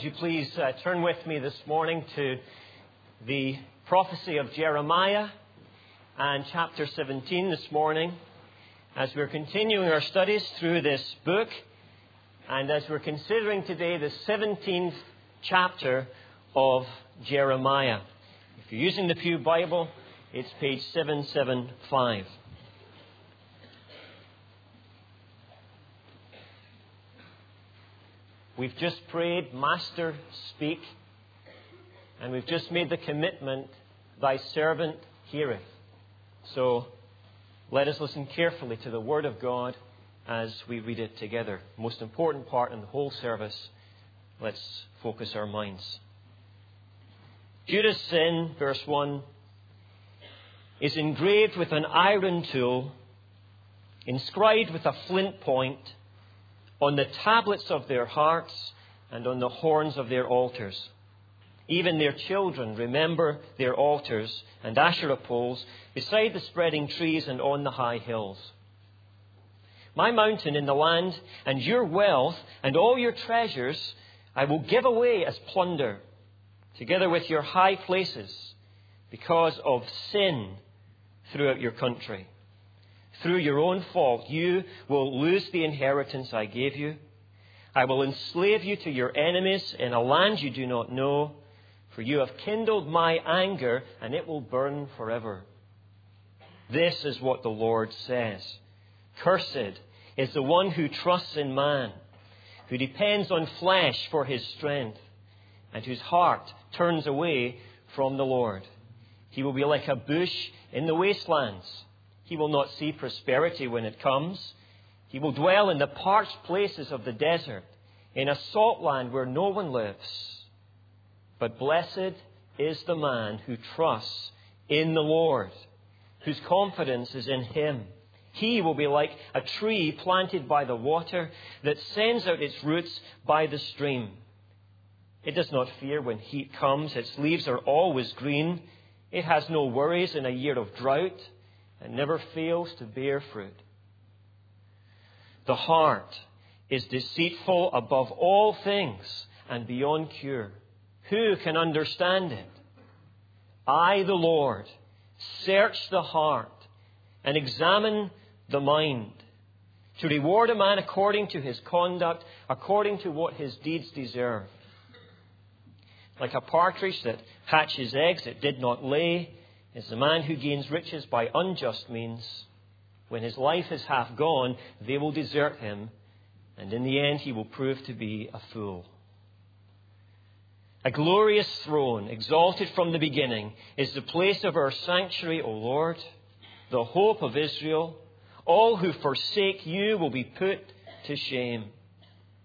Would you please uh, turn with me this morning to the prophecy of Jeremiah and chapter 17 this morning as we're continuing our studies through this book and as we're considering today the 17th chapter of Jeremiah. If you're using the Pew Bible, it's page 775. We've just prayed, Master, speak. And we've just made the commitment, Thy servant heareth. So let us listen carefully to the Word of God as we read it together. Most important part in the whole service. Let's focus our minds. Judah's sin, verse 1, is engraved with an iron tool, inscribed with a flint point on the tablets of their hearts and on the horns of their altars. Even their children remember their altars and Asherah poles beside the spreading trees and on the high hills. My mountain in the land and your wealth and all your treasures I will give away as plunder, together with your high places, because of sin throughout your country. Through your own fault, you will lose the inheritance I gave you. I will enslave you to your enemies in a land you do not know, for you have kindled my anger, and it will burn forever. This is what the Lord says Cursed is the one who trusts in man, who depends on flesh for his strength, and whose heart turns away from the Lord. He will be like a bush in the wastelands he will not see prosperity when it comes. He will dwell in the parched places of the desert, in a salt land where no one lives. But blessed is the man who trusts in the Lord, whose confidence is in him. He will be like a tree planted by the water that sends out its roots by the stream. It does not fear when heat comes, its leaves are always green. It has no worries in a year of drought and never fails to bear fruit. The heart is deceitful above all things and beyond cure. Who can understand it? I, the Lord, search the heart and examine the mind to reward a man according to his conduct, according to what his deeds deserve. Like a partridge that hatches eggs it did not lay, is the man who gains riches by unjust means. When his life is half gone, they will desert him, and in the end he will prove to be a fool. A glorious throne, exalted from the beginning, is the place of our sanctuary, O Lord, the hope of Israel. All who forsake you will be put to shame.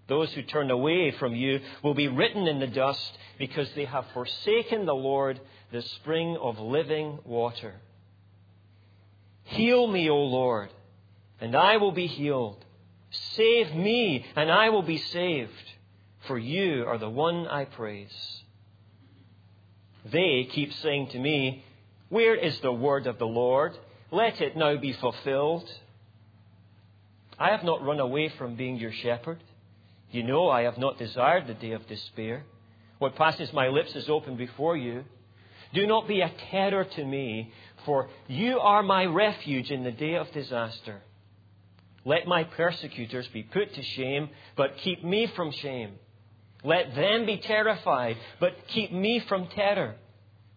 Those who turn away from you will be written in the dust because they have forsaken the Lord the spring of living water. Heal me, O Lord, and I will be healed. Save me, and I will be saved, for you are the one I praise. They keep saying to me, Where is the word of the Lord? Let it now be fulfilled. I have not run away from being your shepherd. You know I have not desired the day of despair. What passes my lips is open before you. Do not be a terror to me, for you are my refuge in the day of disaster. Let my persecutors be put to shame, but keep me from shame. Let them be terrified, but keep me from terror.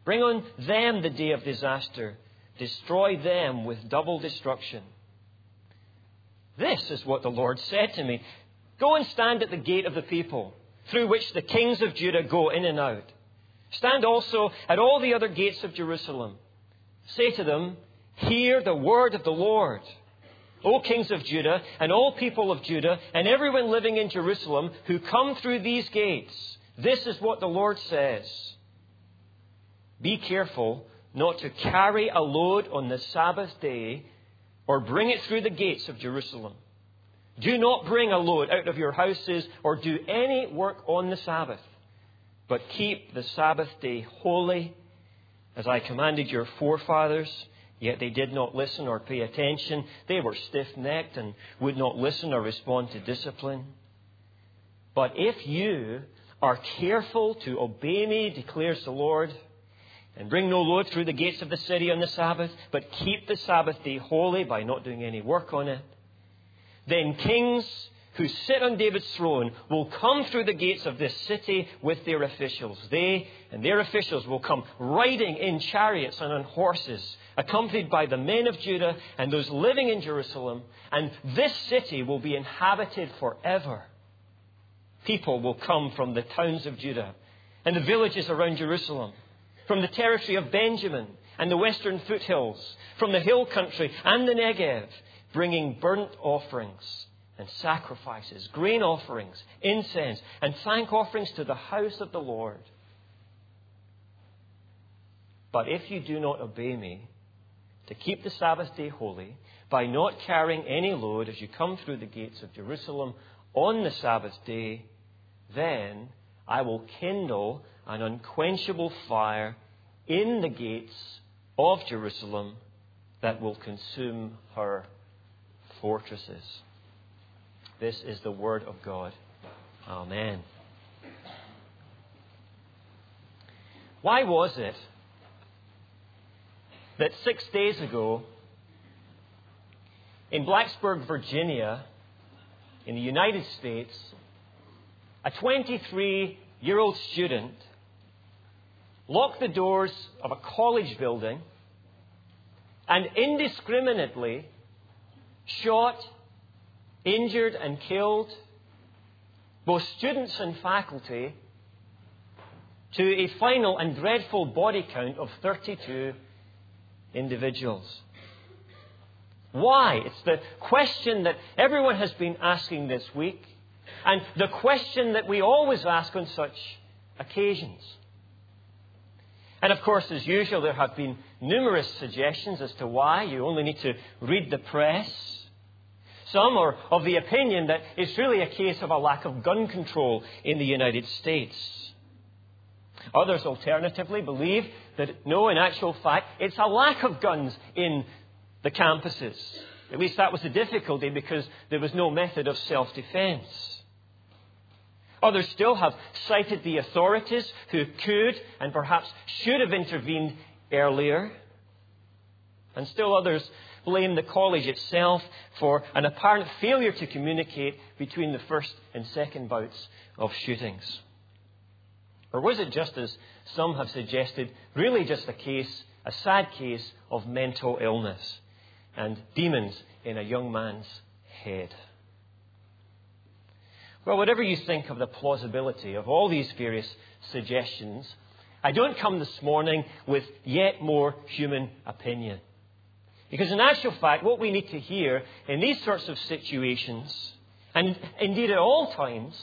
Bring on them the day of disaster. Destroy them with double destruction. This is what the Lord said to me Go and stand at the gate of the people, through which the kings of Judah go in and out. Stand also at all the other gates of Jerusalem. Say to them, Hear the word of the Lord. O kings of Judah, and all people of Judah, and everyone living in Jerusalem who come through these gates, this is what the Lord says. Be careful not to carry a load on the Sabbath day or bring it through the gates of Jerusalem. Do not bring a load out of your houses or do any work on the Sabbath. But keep the Sabbath day holy, as I commanded your forefathers. Yet they did not listen or pay attention. They were stiff necked and would not listen or respond to discipline. But if you are careful to obey me, declares the Lord, and bring no load through the gates of the city on the Sabbath, but keep the Sabbath day holy by not doing any work on it, then kings who sit on David's throne will come through the gates of this city with their officials. They and their officials will come riding in chariots and on horses, accompanied by the men of Judah and those living in Jerusalem, and this city will be inhabited forever. People will come from the towns of Judah and the villages around Jerusalem, from the territory of Benjamin and the western foothills, from the hill country and the Negev, bringing burnt offerings and sacrifices, grain offerings, incense, and thank offerings to the house of the Lord. But if you do not obey me, to keep the Sabbath day holy, by not carrying any load as you come through the gates of Jerusalem on the Sabbath day, then I will kindle an unquenchable fire in the gates of Jerusalem that will consume her fortresses. This is the Word of God. Amen. Why was it that six days ago in Blacksburg, Virginia, in the United States, a 23 year old student locked the doors of a college building and indiscriminately shot injured and killed both students and faculty to a final and dreadful body count of 32 individuals. Why? It's the question that everyone has been asking this week, and the question that we always ask on such occasions. And of course, as usual, there have been numerous suggestions as to why. You only need to read the press some are of the opinion that it's really a case of a lack of gun control in the United States. Others, alternatively, believe that no, in actual fact, it's a lack of guns in the campuses. At least that was the difficulty because there was no method of self defense. Others still have cited the authorities who could and perhaps should have intervened earlier. And still others blame the college itself for an apparent failure to communicate between the first and second bouts of shootings? Or was it just as some have suggested, really just a case, a sad case of mental illness and demons in a young man's head? Well, whatever you think of the plausibility of all these various suggestions, I don't come this morning with yet more human opinion. Because in actual fact, what we need to hear in these sorts of situations, and indeed at all times,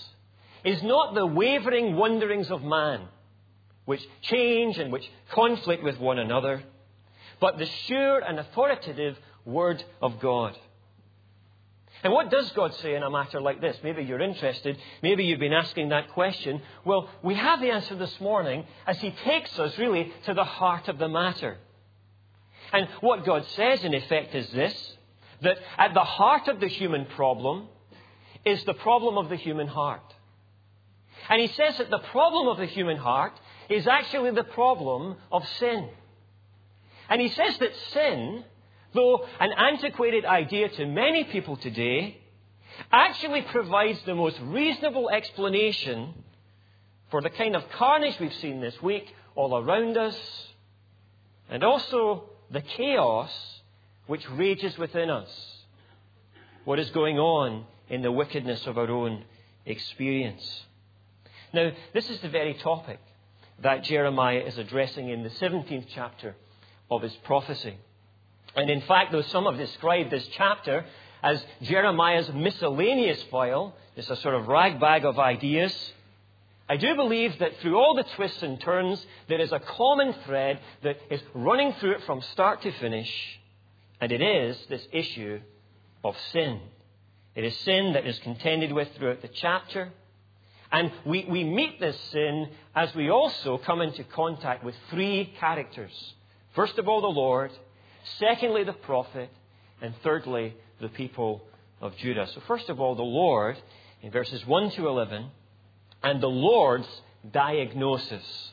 is not the wavering wanderings of man, which change and which conflict with one another, but the sure and authoritative Word of God. And what does God say in a matter like this? Maybe you're interested. Maybe you've been asking that question. Well, we have the answer this morning as He takes us really to the heart of the matter. And what God says, in effect, is this that at the heart of the human problem is the problem of the human heart. And He says that the problem of the human heart is actually the problem of sin. And He says that sin, though an antiquated idea to many people today, actually provides the most reasonable explanation for the kind of carnage we've seen this week all around us, and also the chaos which rages within us, what is going on in the wickedness of our own experience. Now, this is the very topic that Jeremiah is addressing in the 17th chapter of his prophecy. And in fact, though some have described this chapter as Jeremiah's miscellaneous file, it's a sort of ragbag of ideas, I do believe that through all the twists and turns, there is a common thread that is running through it from start to finish, and it is this issue of sin. It is sin that is contended with throughout the chapter. And we, we meet this sin as we also come into contact with three characters. First of all, the Lord. Secondly, the prophet. And thirdly, the people of Judah. So, first of all, the Lord, in verses 1 to 11 and the Lord's diagnosis.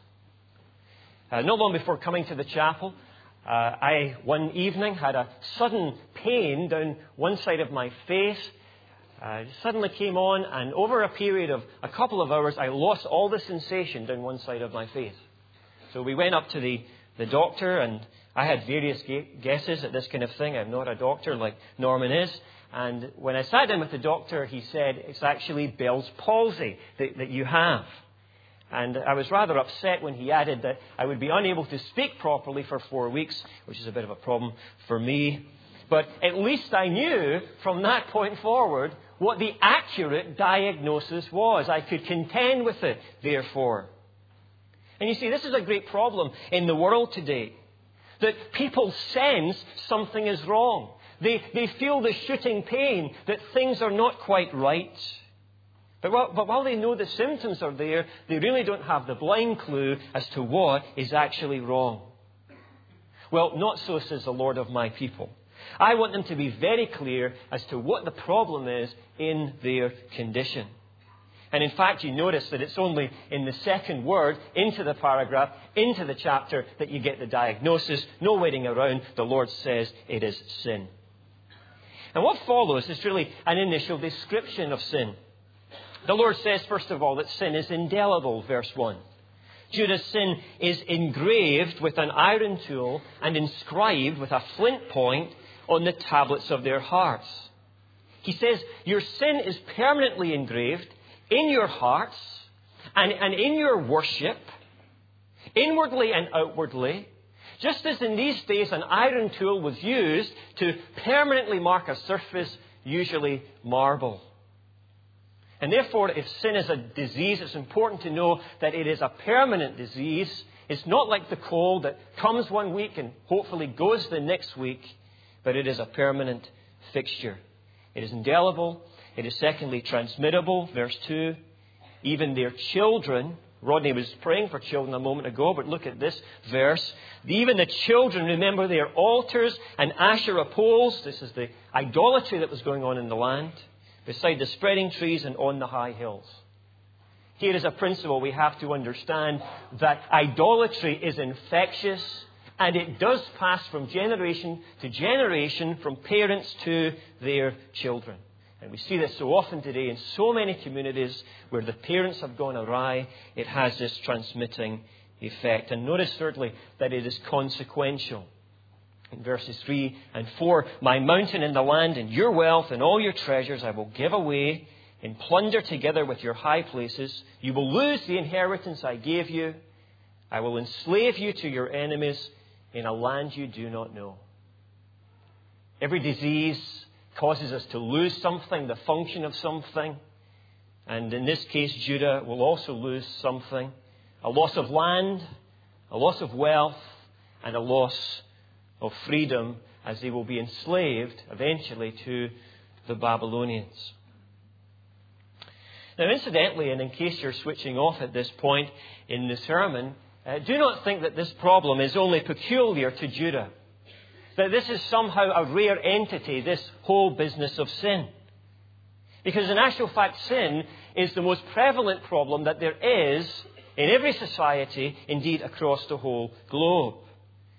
Uh, not long before coming to the chapel, uh, I, one evening, had a sudden pain down one side of my face. Uh, it suddenly came on, and over a period of a couple of hours, I lost all the sensation down one side of my face. So we went up to the, the doctor, and I had various guesses at this kind of thing. I'm not a doctor like Norman is. And when I sat down with the doctor, he said, It's actually Bell's palsy that, that you have. And I was rather upset when he added that I would be unable to speak properly for four weeks, which is a bit of a problem for me. But at least I knew from that point forward what the accurate diagnosis was. I could contend with it, therefore. And you see, this is a great problem in the world today. That people sense something is wrong. They, they feel the shooting pain that things are not quite right. But while, but while they know the symptoms are there, they really don't have the blind clue as to what is actually wrong. Well, not so, says the Lord of my people. I want them to be very clear as to what the problem is in their condition. And in fact, you notice that it's only in the second word into the paragraph, into the chapter, that you get the diagnosis. No waiting around. The Lord says it is sin. And what follows is really an initial description of sin. The Lord says, first of all, that sin is indelible, verse 1. Judah's sin is engraved with an iron tool and inscribed with a flint point on the tablets of their hearts. He says, Your sin is permanently engraved in your hearts and, and in your worship, inwardly and outwardly, just as in these days an iron tool was used to permanently mark a surface, usually marble. And therefore, if sin is a disease, it's important to know that it is a permanent disease. It's not like the cold that comes one week and hopefully goes the next week, but it is a permanent fixture. It is indelible. It is secondly transmittable. Verse 2. Even their children, Rodney was praying for children a moment ago, but look at this verse. Even the children remember their altars and Asherah poles. This is the idolatry that was going on in the land beside the spreading trees and on the high hills. Here is a principle we have to understand that idolatry is infectious and it does pass from generation to generation, from parents to their children. And we see this so often today in so many communities where the parents have gone awry, it has this transmitting effect. And notice, thirdly, that it is consequential in verses 3 and 4 My mountain and the land and your wealth and all your treasures I will give away in plunder together with your high places. You will lose the inheritance I gave you. I will enslave you to your enemies in a land you do not know. Every disease causes us to lose something, the function of something. And in this case, Judah will also lose something a loss of land, a loss of wealth, and a loss of freedom as they will be enslaved eventually to the Babylonians. Now, incidentally, and in case you're switching off at this point in the sermon, uh, do not think that this problem is only peculiar to Judah. That this is somehow a rare entity, this whole business of sin. Because in actual fact, sin is the most prevalent problem that there is in every society, indeed across the whole globe.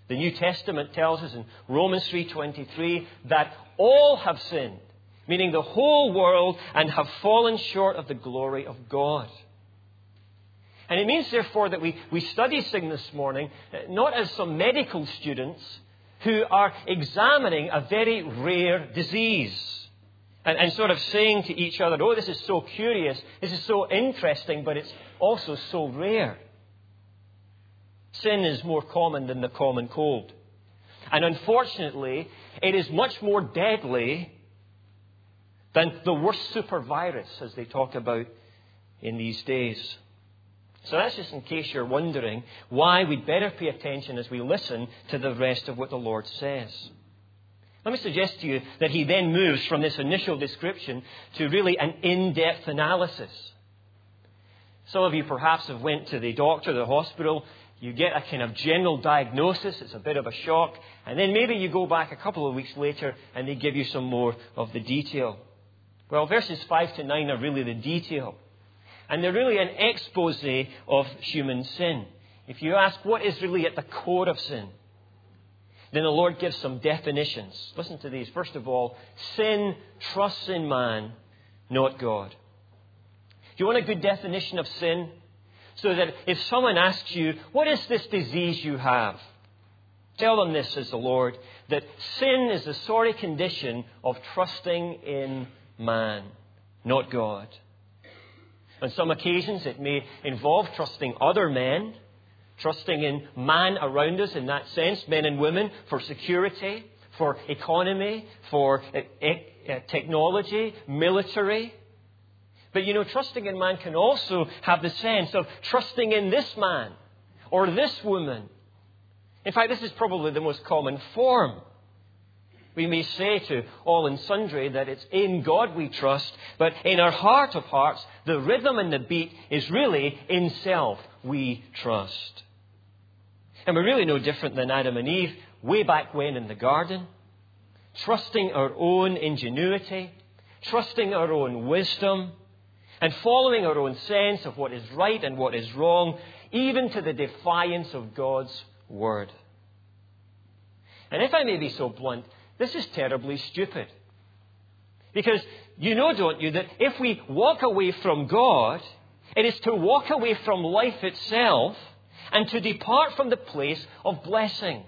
The New Testament tells us in Romans 3:23 that all have sinned, meaning the whole world and have fallen short of the glory of God. And it means, therefore, that we, we study sin this morning uh, not as some medical students who are examining a very rare disease and, and sort of saying to each other, oh, this is so curious, this is so interesting, but it's also so rare. Sin is more common than the common cold. And unfortunately, it is much more deadly than the worst super virus, as they talk about in these days. So that's just in case you're wondering why we'd better pay attention as we listen to the rest of what the Lord says. Let me suggest to you that he then moves from this initial description to really an in-depth analysis. Some of you perhaps have went to the doctor, the hospital, you get a kind of general diagnosis, it's a bit of a shock, and then maybe you go back a couple of weeks later and they give you some more of the detail. Well, verses 5 to 9 are really the detail. And they're really an expose of human sin. If you ask what is really at the core of sin, then the Lord gives some definitions. Listen to these. First of all, sin trusts in man, not God. Do you want a good definition of sin? So that if someone asks you, What is this disease you have? Tell them this, says the Lord, that sin is the sorry condition of trusting in man, not God. On some occasions, it may involve trusting other men, trusting in man around us in that sense, men and women, for security, for economy, for uh, uh, technology, military. But you know, trusting in man can also have the sense of trusting in this man or this woman. In fact, this is probably the most common form. We may say to all and sundry that it's in God we trust, but in our heart of hearts, the rhythm and the beat is really in self we trust. And we're really no different than Adam and Eve way back when in the garden, trusting our own ingenuity, trusting our own wisdom, and following our own sense of what is right and what is wrong, even to the defiance of God's word. And if I may be so blunt, this is terribly stupid. Because you know, don't you, that if we walk away from God, it is to walk away from life itself and to depart from the place of blessing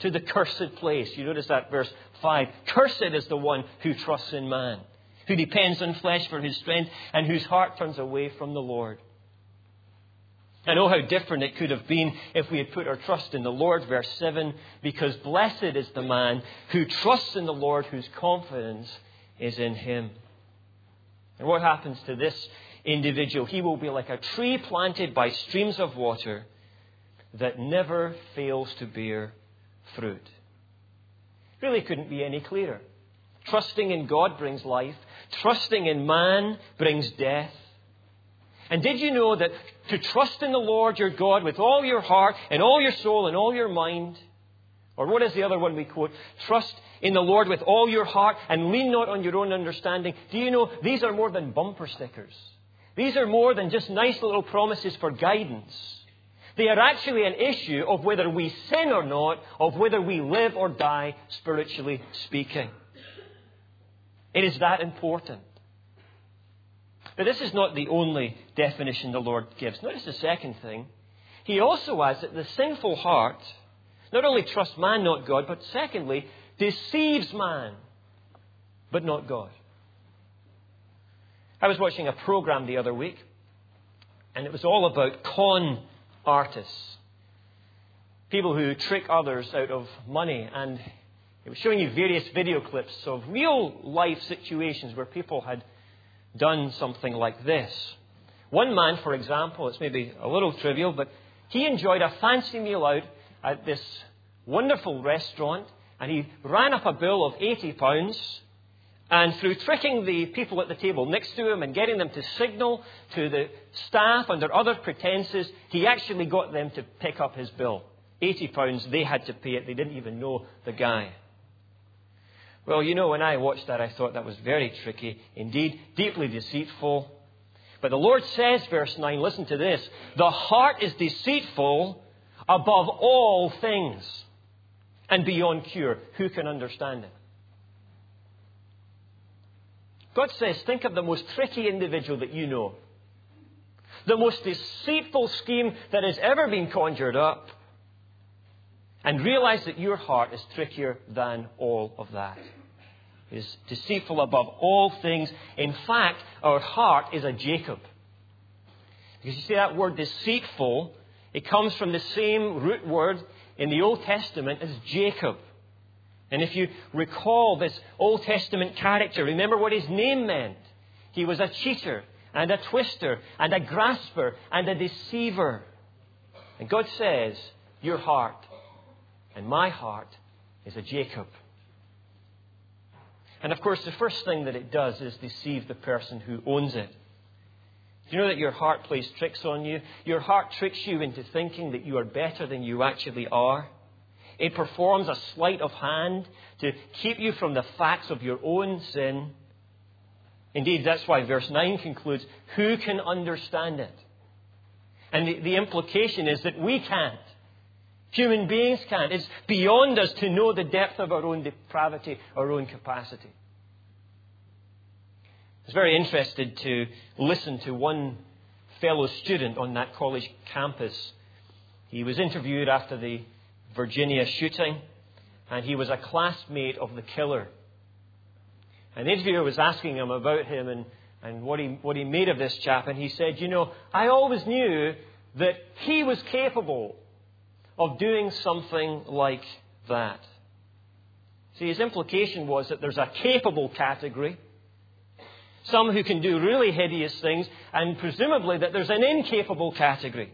to the cursed place. You notice that verse 5. Cursed is the one who trusts in man who depends on flesh for his strength, and whose heart turns away from the Lord. I know how different it could have been if we had put our trust in the Lord, verse 7, because blessed is the man who trusts in the Lord, whose confidence is in him. And what happens to this individual? He will be like a tree planted by streams of water that never fails to bear fruit. Really couldn't be any clearer. Trusting in God brings life. Trusting in man brings death. And did you know that to trust in the Lord your God with all your heart and all your soul and all your mind, or what is the other one we quote? Trust in the Lord with all your heart and lean not on your own understanding. Do you know these are more than bumper stickers? These are more than just nice little promises for guidance. They are actually an issue of whether we sin or not, of whether we live or die, spiritually speaking. It is that important. But this is not the only definition the Lord gives. Notice the second thing. He also adds that the sinful heart not only trusts man, not God, but secondly, deceives man, but not God. I was watching a program the other week, and it was all about con artists. People who trick others out of money and it was showing you various video clips of real life situations where people had done something like this. One man, for example, it's maybe a little trivial, but he enjoyed a fancy meal out at this wonderful restaurant, and he ran up a bill of £80. And through tricking the people at the table next to him and getting them to signal to the staff under other pretenses, he actually got them to pick up his bill. £80, they had to pay it. They didn't even know the guy. Well, you know, when I watched that, I thought that was very tricky, indeed, deeply deceitful. But the Lord says, verse 9, listen to this the heart is deceitful above all things and beyond cure. Who can understand it? God says, think of the most tricky individual that you know, the most deceitful scheme that has ever been conjured up and realize that your heart is trickier than all of that. It is deceitful above all things. In fact, our heart is a Jacob. Because you see that word deceitful, it comes from the same root word in the Old Testament as Jacob. And if you recall this Old Testament character, remember what his name meant. He was a cheater and a twister and a grasper and a deceiver. And God says, Your heart and my heart is a Jacob. And of course, the first thing that it does is deceive the person who owns it. Do you know that your heart plays tricks on you? Your heart tricks you into thinking that you are better than you actually are. It performs a sleight of hand to keep you from the facts of your own sin. Indeed, that's why verse 9 concludes Who can understand it? And the, the implication is that we can't. Human beings can't. It's beyond us to know the depth of our own depravity, our own capacity. I was very interested to listen to one fellow student on that college campus. He was interviewed after the Virginia shooting, and he was a classmate of the killer. And the interviewer was asking him about him and, and what, he, what he made of this chap, and he said, You know, I always knew that he was capable of doing something like that. See, his implication was that there's a capable category, some who can do really hideous things, and presumably that there's an incapable category.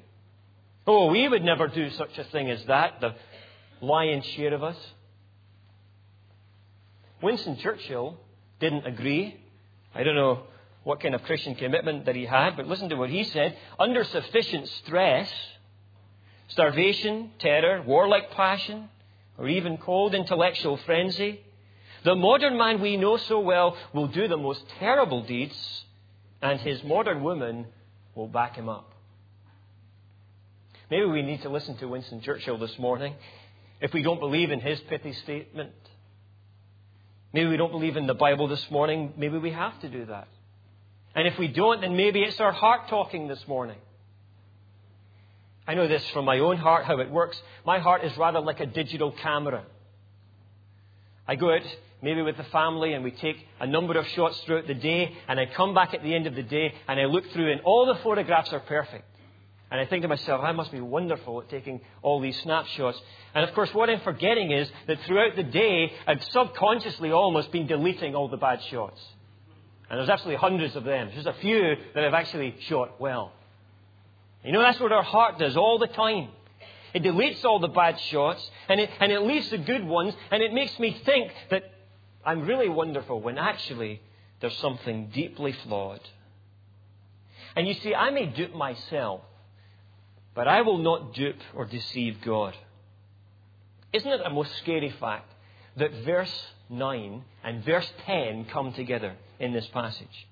Oh, we would never do such a thing as that, the lion's share of us. Winston Churchill didn't agree. I don't know what kind of Christian commitment that he had, but listen to what he said. Under sufficient stress, starvation, terror, warlike passion, or even cold intellectual frenzy, the modern man we know so well will do the most terrible deeds, and his modern woman will back him up. Maybe we need to listen to Winston Churchill this morning if we don't believe in his pithy statement. Maybe we don't believe in the Bible this morning. Maybe we have to do that. And if we don't, then maybe it's our heart talking this morning. I know this from my own heart, how it works. My heart is rather like a digital camera. I go out maybe with the family and we take a number of shots throughout the day and I come back at the end of the day and I look through and all the photographs are perfect. And I think to myself, I must be wonderful at taking all these snapshots. And of course, what I'm forgetting is that throughout the day, I've subconsciously almost been deleting all the bad shots. And there's absolutely hundreds of them. There's a few that I've actually shot well. You know, that's what our heart does all the time. It deletes all the bad shots and it, and it leaves the good ones, and it makes me think that I'm really wonderful when actually there's something deeply flawed. And you see, I may dupe myself but I will not dupe or deceive God. Isn't it a most scary fact that verse 9 and verse 10 come together in this passage?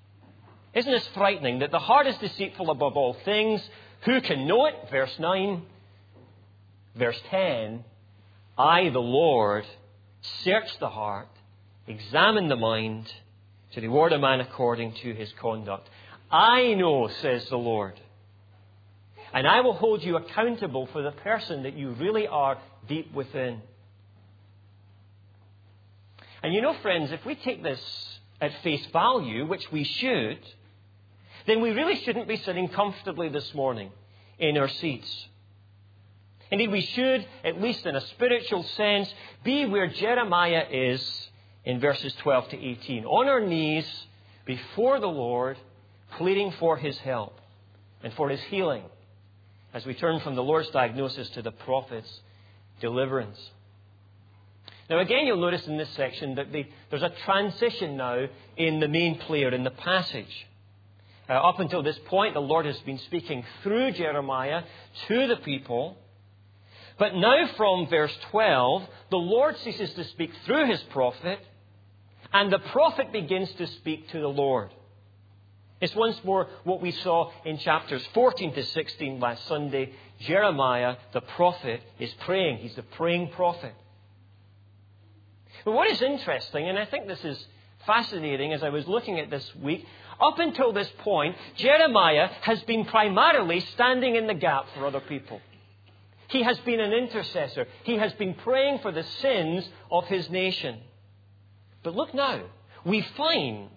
Isn't this frightening that the heart is deceitful above all things? Who can know it? Verse 9. Verse 10 I, the Lord, search the heart, examine the mind, to reward a man according to his conduct. I know, says the Lord and I will hold you accountable for the person that you really are deep within. And you know, friends, if we take this at face value, which we should, then we really shouldn't be sitting comfortably this morning in our seats. Indeed, we should, at least in a spiritual sense, be where Jeremiah is in verses 12 to 18, on our knees before the Lord, pleading for his help and for his healing as we turn from the Lord's diagnosis to the prophet's deliverance. Now, again, you'll notice in this section that the, there's a transition now in the main player in the passage. Uh, up until this point, the Lord has been speaking through Jeremiah to the people. But now, from verse 12, the Lord ceases to speak through his prophet, and the prophet begins to speak to the Lord. It's once more what we saw in chapters 14 to 16 last Sunday. Jeremiah, the prophet, is praying. He's the praying prophet. But what is interesting, and I think this is fascinating as I was looking at this week, up until this point, Jeremiah has been primarily standing in the gap for other people. He has been an intercessor. He has been praying for the sins of his nation. But look now, we find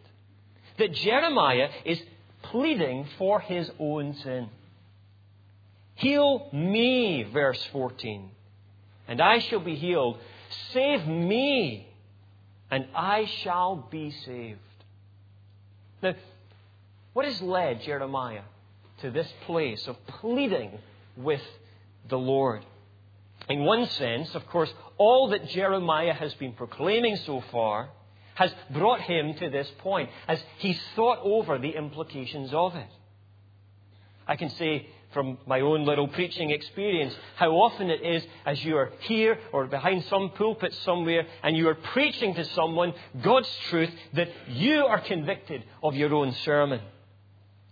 that Jeremiah is pleading for his own sin. Heal me, verse 14, and I shall be healed. Save me, and I shall be saved. Now, what has led Jeremiah to this place of pleading with the Lord? In one sense, of course, all that Jeremiah has been proclaiming so far has brought him to this point as he's thought over the implications of it. I can say from my own little preaching experience how often it is as you are here or behind some pulpit somewhere and you are preaching to someone God's truth that you are convicted of your own sermon.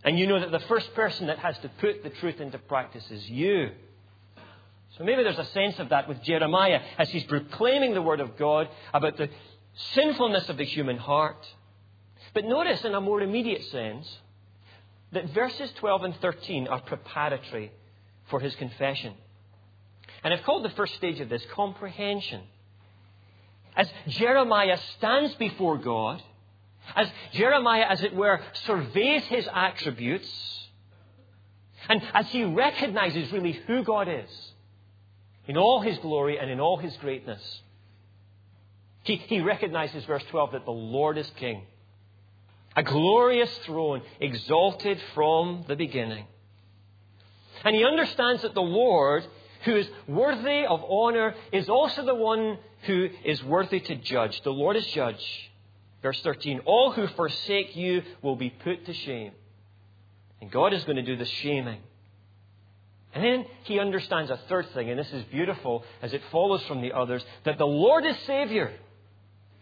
And you know that the first person that has to put the truth into practice is you. So maybe there's a sense of that with Jeremiah as he's proclaiming the Word of God about the sinfulness of the human heart. But notice in a more immediate sense that verses 12 and 13 are preparatory for his confession. And I've called the first stage of this comprehension. As Jeremiah stands before God, as Jeremiah, as it were, surveys his attributes, and as he recognizes really who God is in all his glory and in all his greatness, he, he recognizes, verse 12, that the Lord is king. A glorious throne, exalted from the beginning. And he understands that the Lord, who is worthy of honor, is also the one who is worthy to judge. The Lord is judge. Verse 13 All who forsake you will be put to shame. And God is going to do the shaming. And then he understands a third thing, and this is beautiful as it follows from the others that the Lord is Savior.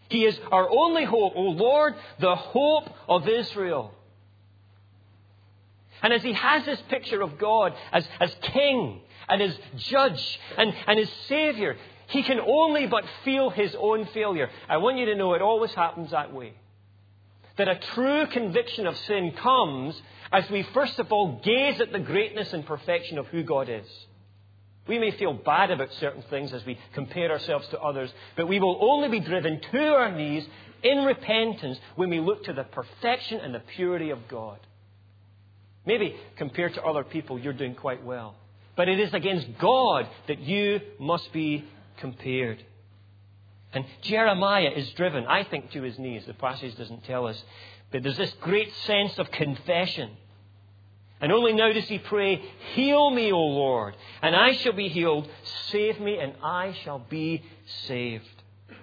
He is our only hope, O Lord, the hope of Israel. And as he has this picture of God as, as king and as judge and, and as savior, he can only but feel his own failure. I want you to know it always happens that way. That a true conviction of sin comes as we first of all gaze at the greatness and perfection of who God is. We may feel bad about certain things as we compare ourselves to others, but we will only be driven to our knees in repentance when we look to the perfection and the purity of God. Maybe compared to other people, you're doing quite well. But it is against God that you must be compared. And Jeremiah is driven, I think, to his knees. The passage doesn't tell us. But there's this great sense of confession and only now does he pray, Heal me, O Lord, and I shall be healed. Save me, and I shall be saved. It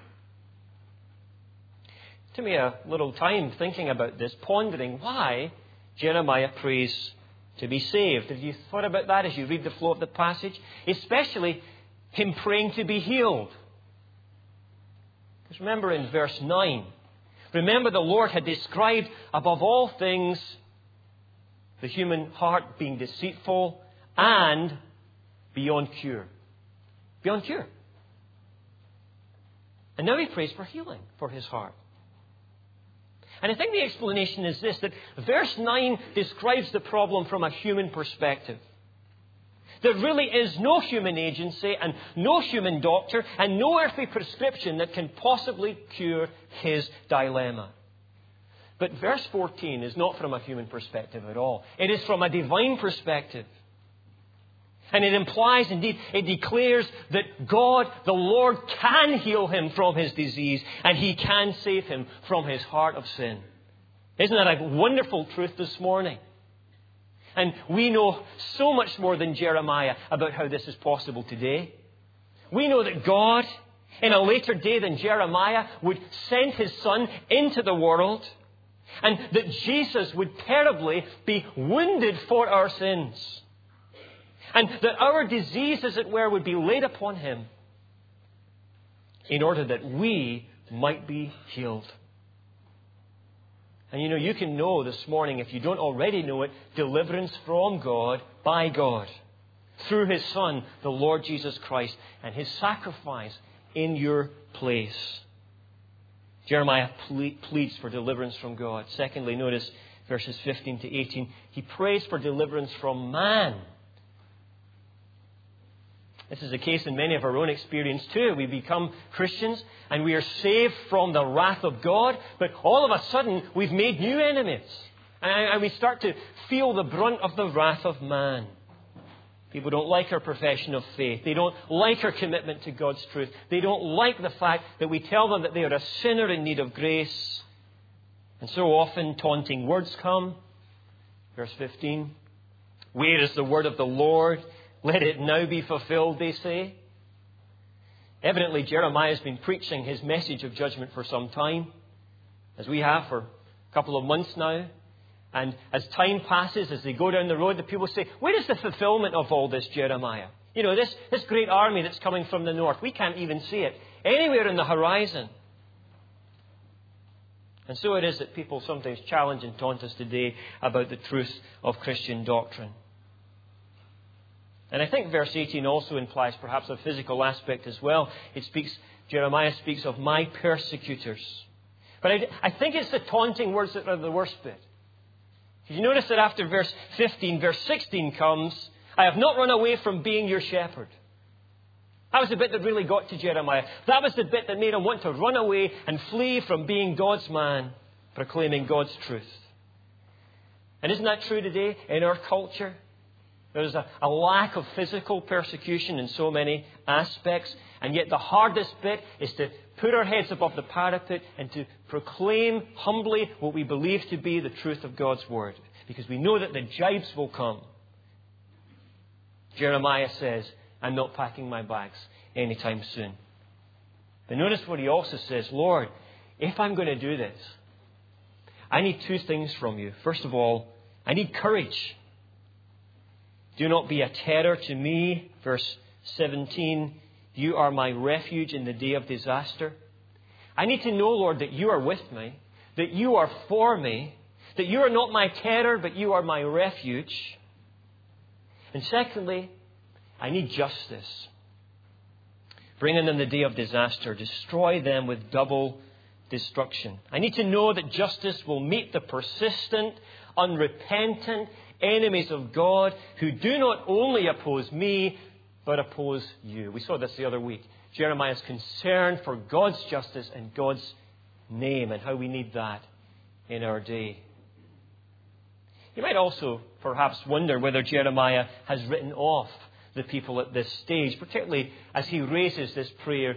took me a little time thinking about this, pondering why Jeremiah prays to be saved. Have you thought about that as you read the flow of the passage? Especially him praying to be healed. Because remember in verse 9, remember the Lord had described above all things the human heart being deceitful and beyond cure. Beyond cure. And now he prays for healing for his heart. And I think the explanation is this that verse 9 describes the problem from a human perspective. There really is no human agency and no human doctor and no earthly prescription that can possibly cure his dilemma. But verse 14 is not from a human perspective at all. It is from a divine perspective. And it implies, indeed, it declares that God, the Lord, can heal him from his disease and he can save him from his heart of sin. Isn't that a wonderful truth this morning? And we know so much more than Jeremiah about how this is possible today. We know that God, in a later day than Jeremiah, would send his son into the world and that Jesus would terribly be wounded for our sins. And that our disease, as it were, would be laid upon him in order that we might be healed. And you know, you can know this morning, if you don't already know it, deliverance from God by God through His Son, the Lord Jesus Christ, and His sacrifice in your place. Jeremiah pleads for deliverance from God. Secondly, notice verses 15 to 18. He prays for deliverance from man. This is the case in many of our own experience too. We become Christians and we are saved from the wrath of God, but all of a sudden we've made new enemies. And we start to feel the brunt of the wrath of man. People don't like our profession of faith. They don't like our commitment to God's truth. They don't like the fact that we tell them that they are a sinner in need of grace. And so often taunting words come. Verse 15 Where is the word of the Lord? Let it now be fulfilled, they say. Evidently, Jeremiah has been preaching his message of judgment for some time, as we have for a couple of months now. And as time passes, as they go down the road, the people say, Where is the fulfillment of all this, Jeremiah? You know, this, this great army that's coming from the north, we can't even see it anywhere in the horizon. And so it is that people sometimes challenge and taunt us today about the truth of Christian doctrine. And I think verse 18 also implies perhaps a physical aspect as well. It speaks, Jeremiah speaks of my persecutors. But I, I think it's the taunting words that are the worst bit. Did you notice that after verse 15, verse 16 comes, I have not run away from being your shepherd. That was the bit that really got to Jeremiah. That was the bit that made him want to run away and flee from being God's man, proclaiming God's truth. And isn't that true today in our culture? There's a, a, lack of physical persecution in so many aspects, and yet the hardest bit is to put our heads above the parapet and to proclaim humbly what we believe to be the truth of God's Word, because we know that the jibes will come. Jeremiah says, I'm not packing my bags anytime soon. But notice what he also says Lord, if I'm going to do this, I need two things from you. First of all, I need courage. Do not be a terror to me. Verse 17 You are my refuge in the day of disaster. I need to know, Lord, that you are with me, that you are for me, that you are not my terror, but you are my refuge. And secondly, I need justice. Bring in the day of disaster, destroy them with double destruction. I need to know that justice will meet the persistent, unrepentant enemies of God who do not only oppose me, but oppose you. We saw this the other week. Jeremiah's concern for God's justice and God's name and how we need that in our day. You might also perhaps wonder whether Jeremiah has written off the people at this stage, particularly as he raises this prayer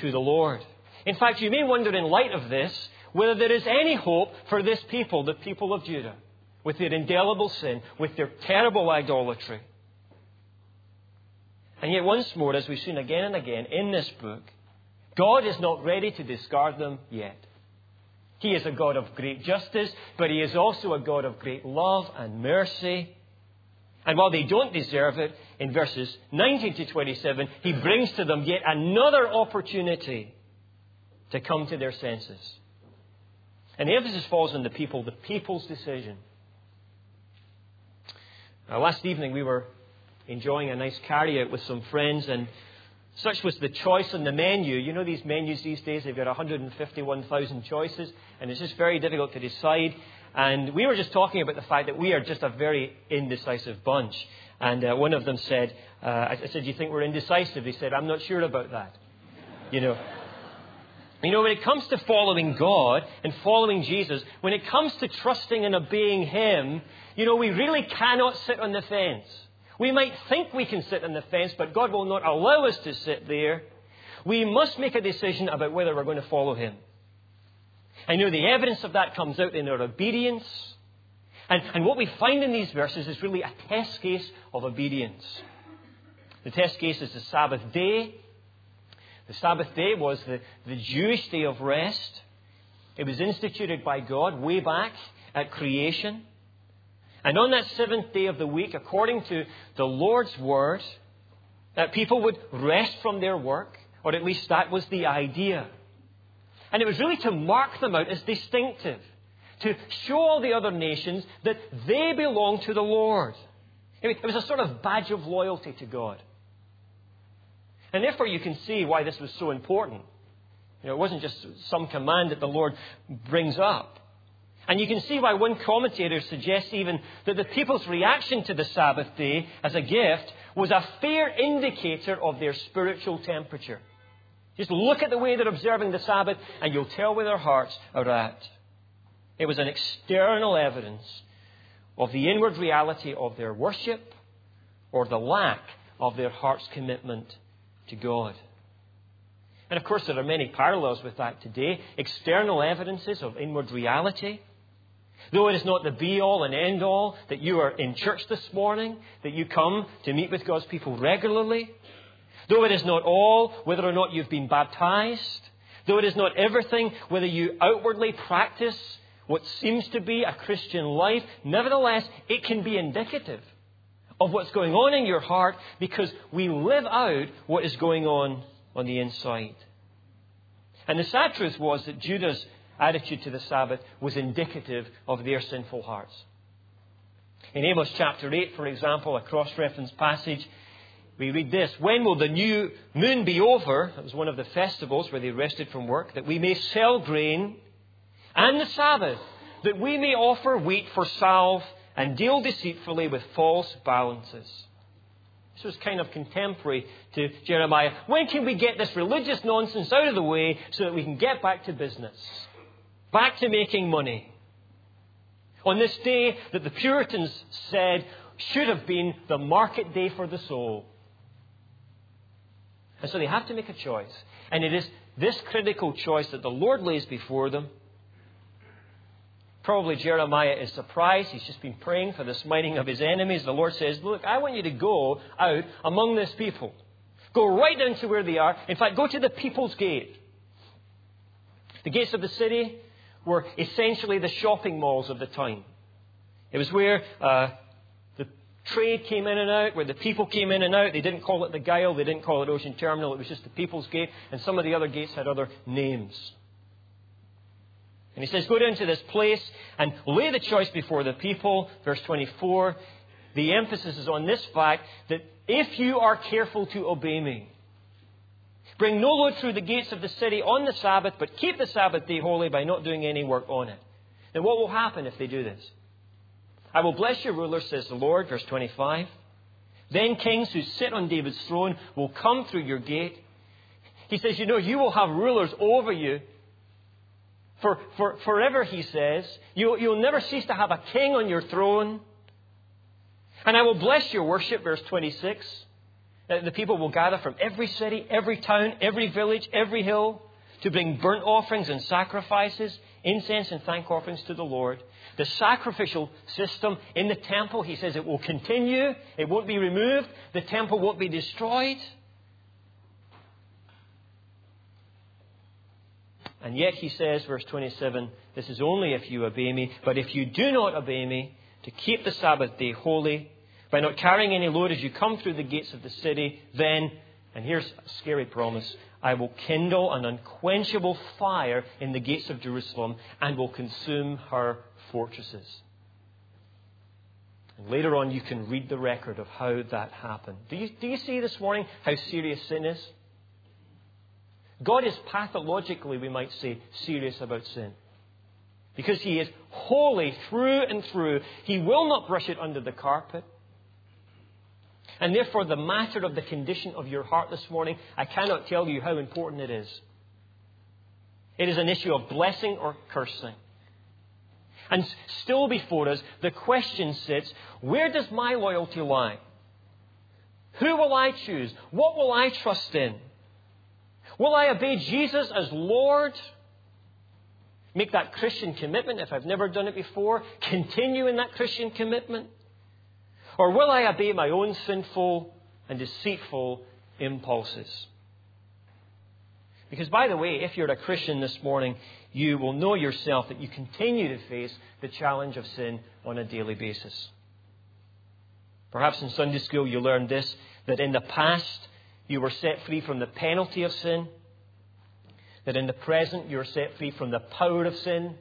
to the Lord. In fact, you may wonder in light of this whether there is any hope for this people, the people of Judah, with their indelible sin, with their terrible idolatry. And yet, once more, as we've seen again and again in this book, God is not ready to discard them yet. He is a God of great justice, but He is also a God of great love and mercy. And while they don't deserve it, in verses 19 to 27, He brings to them yet another opportunity to come to their senses. And the emphasis falls on the people, the people's decision. Now, last evening we were enjoying a nice carry out with some friends, and such was the choice on the menu. You know these menus these days, they've got 151,000 choices, and it's just very difficult to decide. And we were just talking about the fact that we are just a very indecisive bunch. And uh, one of them said, uh, I said, Do you think we're indecisive? He said, I'm not sure about that. You know. You know, when it comes to following God and following Jesus, when it comes to trusting and obeying Him, you know, we really cannot sit on the fence. We might think we can sit on the fence, but God will not allow us to sit there. We must make a decision about whether we're going to follow Him. I know the evidence of that comes out in our obedience. And, and what we find in these verses is really a test case of obedience. The test case is the Sabbath day. The Sabbath day was the, the Jewish day of rest. It was instituted by God way back at creation. And on that seventh day of the week, according to the Lord's word, that people would rest from their work, or at least that was the idea. And it was really to mark them out as distinctive, to show all the other nations that they belong to the Lord. It was a sort of badge of loyalty to God. And therefore, you can see why this was so important. You know, it wasn't just some command that the Lord brings up. And you can see why one commentator suggests even that the people's reaction to the Sabbath day as a gift was a fair indicator of their spiritual temperature. Just look at the way they're observing the Sabbath, and you'll tell where their hearts are at. It was an external evidence of the inward reality of their worship or the lack of their heart's commitment to God. And of course, there are many parallels with that today external evidences of inward reality. Though it is not the be all and end all that you are in church this morning, that you come to meet with God's people regularly, though it is not all whether or not you've been baptized, though it is not everything whether you outwardly practice what seems to be a Christian life, nevertheless, it can be indicative of what's going on in your heart because we live out what is going on on the inside. And the sad truth was that Judah's attitude to the Sabbath was indicative of their sinful hearts. In Amos chapter 8, for example, a cross reference passage, we read this When will the new moon be over? It was one of the festivals where they rested from work, that we may sell grain, and the Sabbath, that we may offer wheat for salve and deal deceitfully with false balances. This was kind of contemporary to Jeremiah. When can we get this religious nonsense out of the way so that we can get back to business? Back to making money? On this day that the Puritans said should have been the market day for the soul. And so they have to make a choice. And it is this critical choice that the Lord lays before them. Probably Jeremiah is surprised. He's just been praying for the smiting of his enemies. The Lord says, Look, I want you to go out among this people. Go right down to where they are. In fact, go to the people's gate. The gates of the city were essentially the shopping malls of the time. It was where uh, the trade came in and out, where the people came in and out. They didn't call it the Gyle, they didn't call it Ocean Terminal, it was just the People's Gate, and some of the other gates had other names. And he says, Go down to this place and lay the choice before the people. Verse 24. The emphasis is on this fact that if you are careful to obey me, bring no load through the gates of the city on the Sabbath, but keep the Sabbath day holy by not doing any work on it. Then what will happen if they do this? I will bless your rulers, says the Lord. Verse 25. Then kings who sit on David's throne will come through your gate. He says, You know, you will have rulers over you for, for forever, he says. You, you'll never cease to have a king on your throne. And I will bless your worship, verse 26. Uh, the people will gather from every city, every town, every village, every hill to bring burnt offerings and sacrifices, incense and thank offerings to the Lord. The sacrificial system in the temple, he says, it will continue. It won't be removed. The temple won't be destroyed. And yet he says, verse 27, this is only if you obey me. But if you do not obey me, to keep the Sabbath day holy, by not carrying any load as you come through the gates of the city, then, and here's a scary promise, I will kindle an unquenchable fire in the gates of Jerusalem and will consume her fortresses. And later on, you can read the record of how that happened. Do you, do you see this morning how serious sin is? God is pathologically, we might say, serious about sin. Because He is holy through and through. He will not brush it under the carpet. And therefore, the matter of the condition of your heart this morning, I cannot tell you how important it is. It is an issue of blessing or cursing. And still before us, the question sits where does my loyalty lie? Who will I choose? What will I trust in? Will I obey Jesus as Lord? Make that Christian commitment if I've never done it before? Continue in that Christian commitment? Or will I obey my own sinful and deceitful impulses? Because, by the way, if you're a Christian this morning, you will know yourself that you continue to face the challenge of sin on a daily basis. Perhaps in Sunday school you learned this that in the past you were set free from the penalty of sin. That in the present you are set free from the power of sin.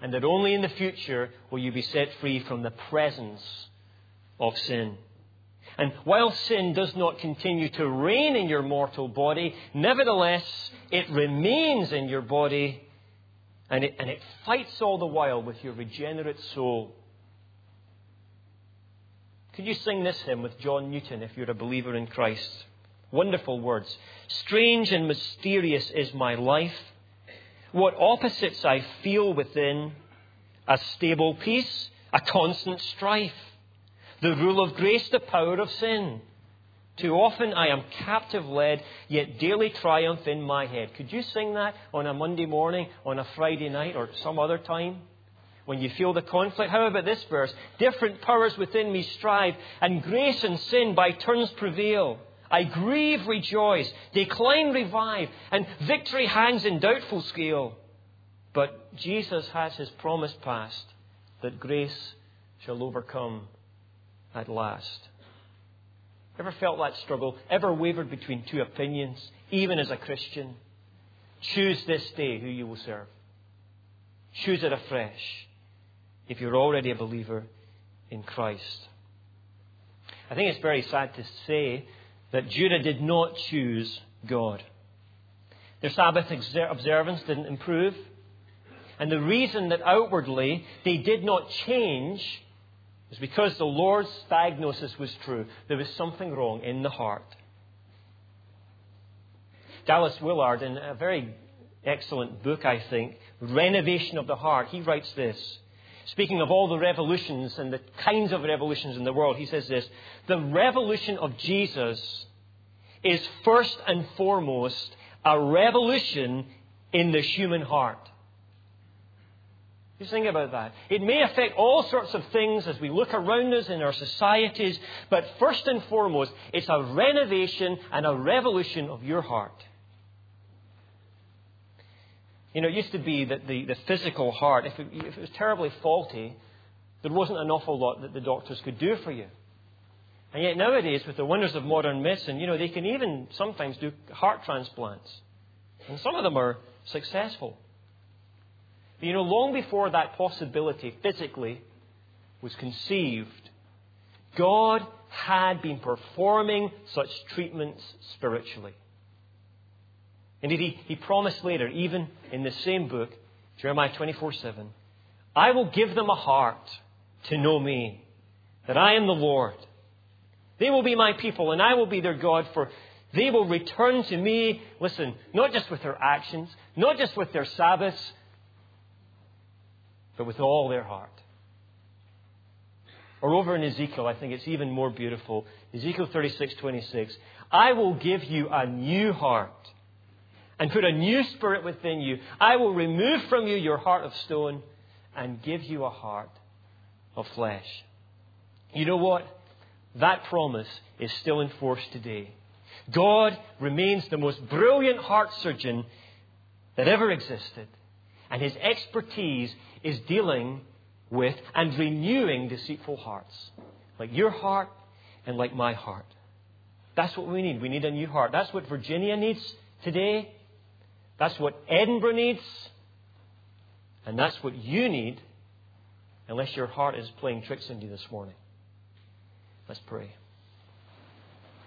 And that only in the future will you be set free from the presence of sin. And while sin does not continue to reign in your mortal body, nevertheless, it remains in your body and it, and it fights all the while with your regenerate soul. Could you sing this hymn with John Newton if you're a believer in Christ? Wonderful words. Strange and mysterious is my life. What opposites I feel within a stable peace, a constant strife, the rule of grace, the power of sin. Too often I am captive led, yet daily triumph in my head. Could you sing that on a Monday morning, on a Friday night, or some other time? When you feel the conflict? How about this verse? Different powers within me strive, and grace and sin by turns prevail. I grieve, rejoice, decline, revive, and victory hangs in doubtful scale. But Jesus has his promise passed that grace shall overcome at last. Ever felt that struggle? Ever wavered between two opinions, even as a Christian? Choose this day who you will serve. Choose it afresh if you're already a believer in Christ. I think it's very sad to say that Judah did not choose God. Their Sabbath observance didn't improve. And the reason that outwardly they did not change was because the Lord's diagnosis was true. There was something wrong in the heart. Dallas Willard, in a very excellent book, I think, Renovation of the Heart, he writes this. Speaking of all the revolutions and the kinds of revolutions in the world, he says this The revolution of Jesus is first and foremost a revolution in the human heart. Just think about that. It may affect all sorts of things as we look around us in our societies, but first and foremost, it's a renovation and a revolution of your heart. You know, it used to be that the, the physical heart, if it, if it was terribly faulty, there wasn't an awful lot that the doctors could do for you. And yet nowadays, with the wonders of modern medicine, you know, they can even sometimes do heart transplants. And some of them are successful. But you know, long before that possibility physically was conceived, God had been performing such treatments spiritually. Indeed, he, he promised later, even in the same book, Jeremiah 24 7, I will give them a heart to know me, that I am the Lord. They will be my people, and I will be their God, for they will return to me, listen, not just with their actions, not just with their Sabbaths, but with all their heart. Or over in Ezekiel, I think it's even more beautiful. Ezekiel 36, 26. I will give you a new heart and put a new spirit within you. I will remove from you your heart of stone and give you a heart of flesh. You know what? That promise is still in force today. God remains the most brilliant heart surgeon that ever existed, and his expertise is dealing with and renewing deceitful hearts, like your heart and like my heart. That's what we need. We need a new heart. That's what Virginia needs today. That's what Edinburgh needs. And that's what you need, unless your heart is playing tricks on you this morning. Let's pray.